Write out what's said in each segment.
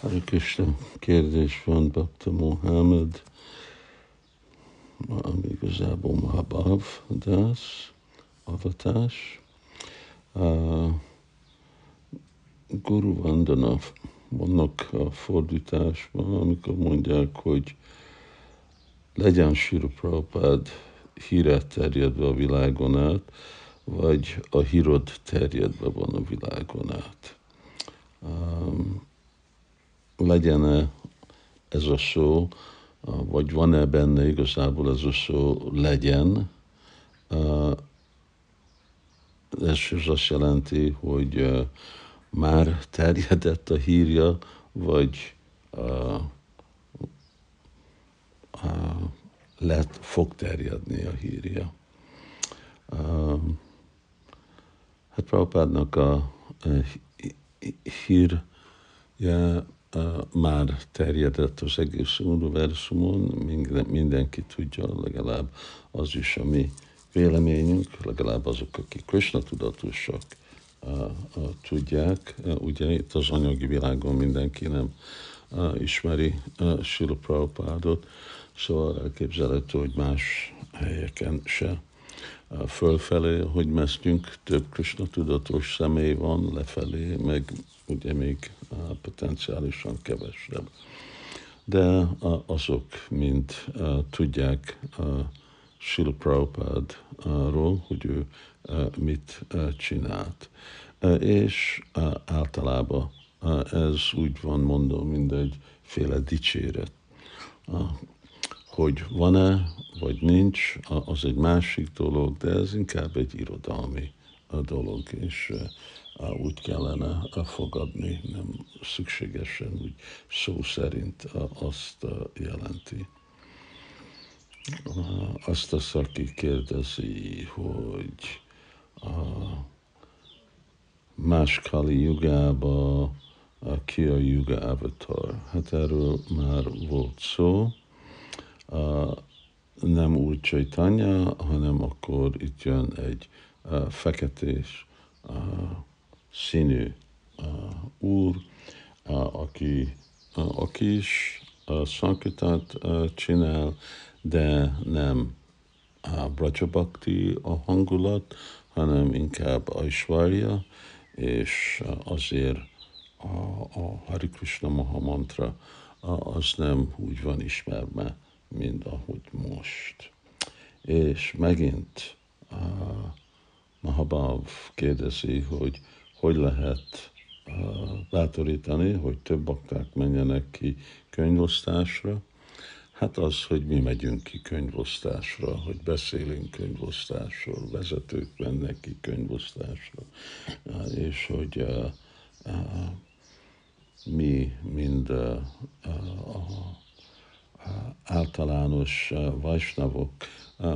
Hare Krishna kérdés van Bhakta Mohamed, ami igazából Mahabav Das, avatás. Uh, Guru Vandana, vannak a fordításban, amikor mondják, hogy legyen Sira Prabhupád híre terjedve a világon át, vagy a hírod terjedve van a világon át. Legyen-e ez a szó, vagy van-e benne igazából ez a szó legyen, ez is azt jelenti, hogy már terjedett a hírja, vagy lett, fog terjedni a hírja. Hát Prabhupádnak a hírje már terjedett az egész univerzumon, mindenki tudja, legalább az is a mi véleményünk, legalább azok, akik Krishna tudatosak, tudják. Ugye itt az anyagi világon mindenki nem ismeri Sila Prabhupádot, szóval elképzelhető, hogy más helyeken se fölfelé, hogy mesztünk, több Krishna tudatos személy van, lefelé, meg ugye még potenciálisan kevesebb. De azok mind tudják Sila Prabhupádról, hogy ő mit csinált. És általában ez úgy van mondom, mint egyféle dicséret. Hogy van-e, vagy nincs, az egy másik dolog, de ez inkább egy irodalmi dolog, és úgy kellene fogadni, nem szükségesen úgy szó szerint azt jelenti. Azt a szaki kérdezi, hogy a más Kali jugába ki a Yuga Avatar. Hát erről már volt szó. Nem úgy Csaitanya, hanem akkor itt jön egy feketés színű úr, aki, aki is szankitát csinál, de nem Brajabakti a hangulat, hanem inkább Aishwarya, és azért a, a Hari Krishna Maha mantra az nem úgy van ismerve, mint ahogy most. És megint a Mahabhav kérdezi, hogy hogy lehet bátorítani, hogy több bakták menjenek ki könyvosztásra. Hát az, hogy mi megyünk ki könyvosztásra, hogy beszélünk könyvosztásról, vezetők mennek ki könyvosztásra, és hogy uh, uh, mi mind uh, uh, általános vajsnavok,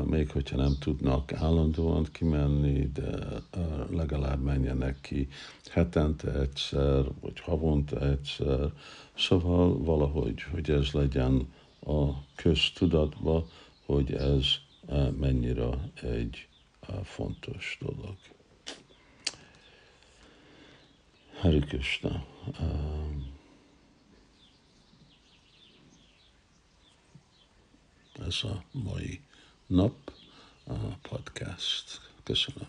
még hogyha nem tudnak állandóan kimenni, de legalább menjenek ki hetente egyszer, vagy havonta egyszer. Szóval valahogy, hogy ez legyen a köztudatba, hogy ez mennyire egy fontos dolog. Hari Krishna. Ez a mai nap a podcast. Köszönöm.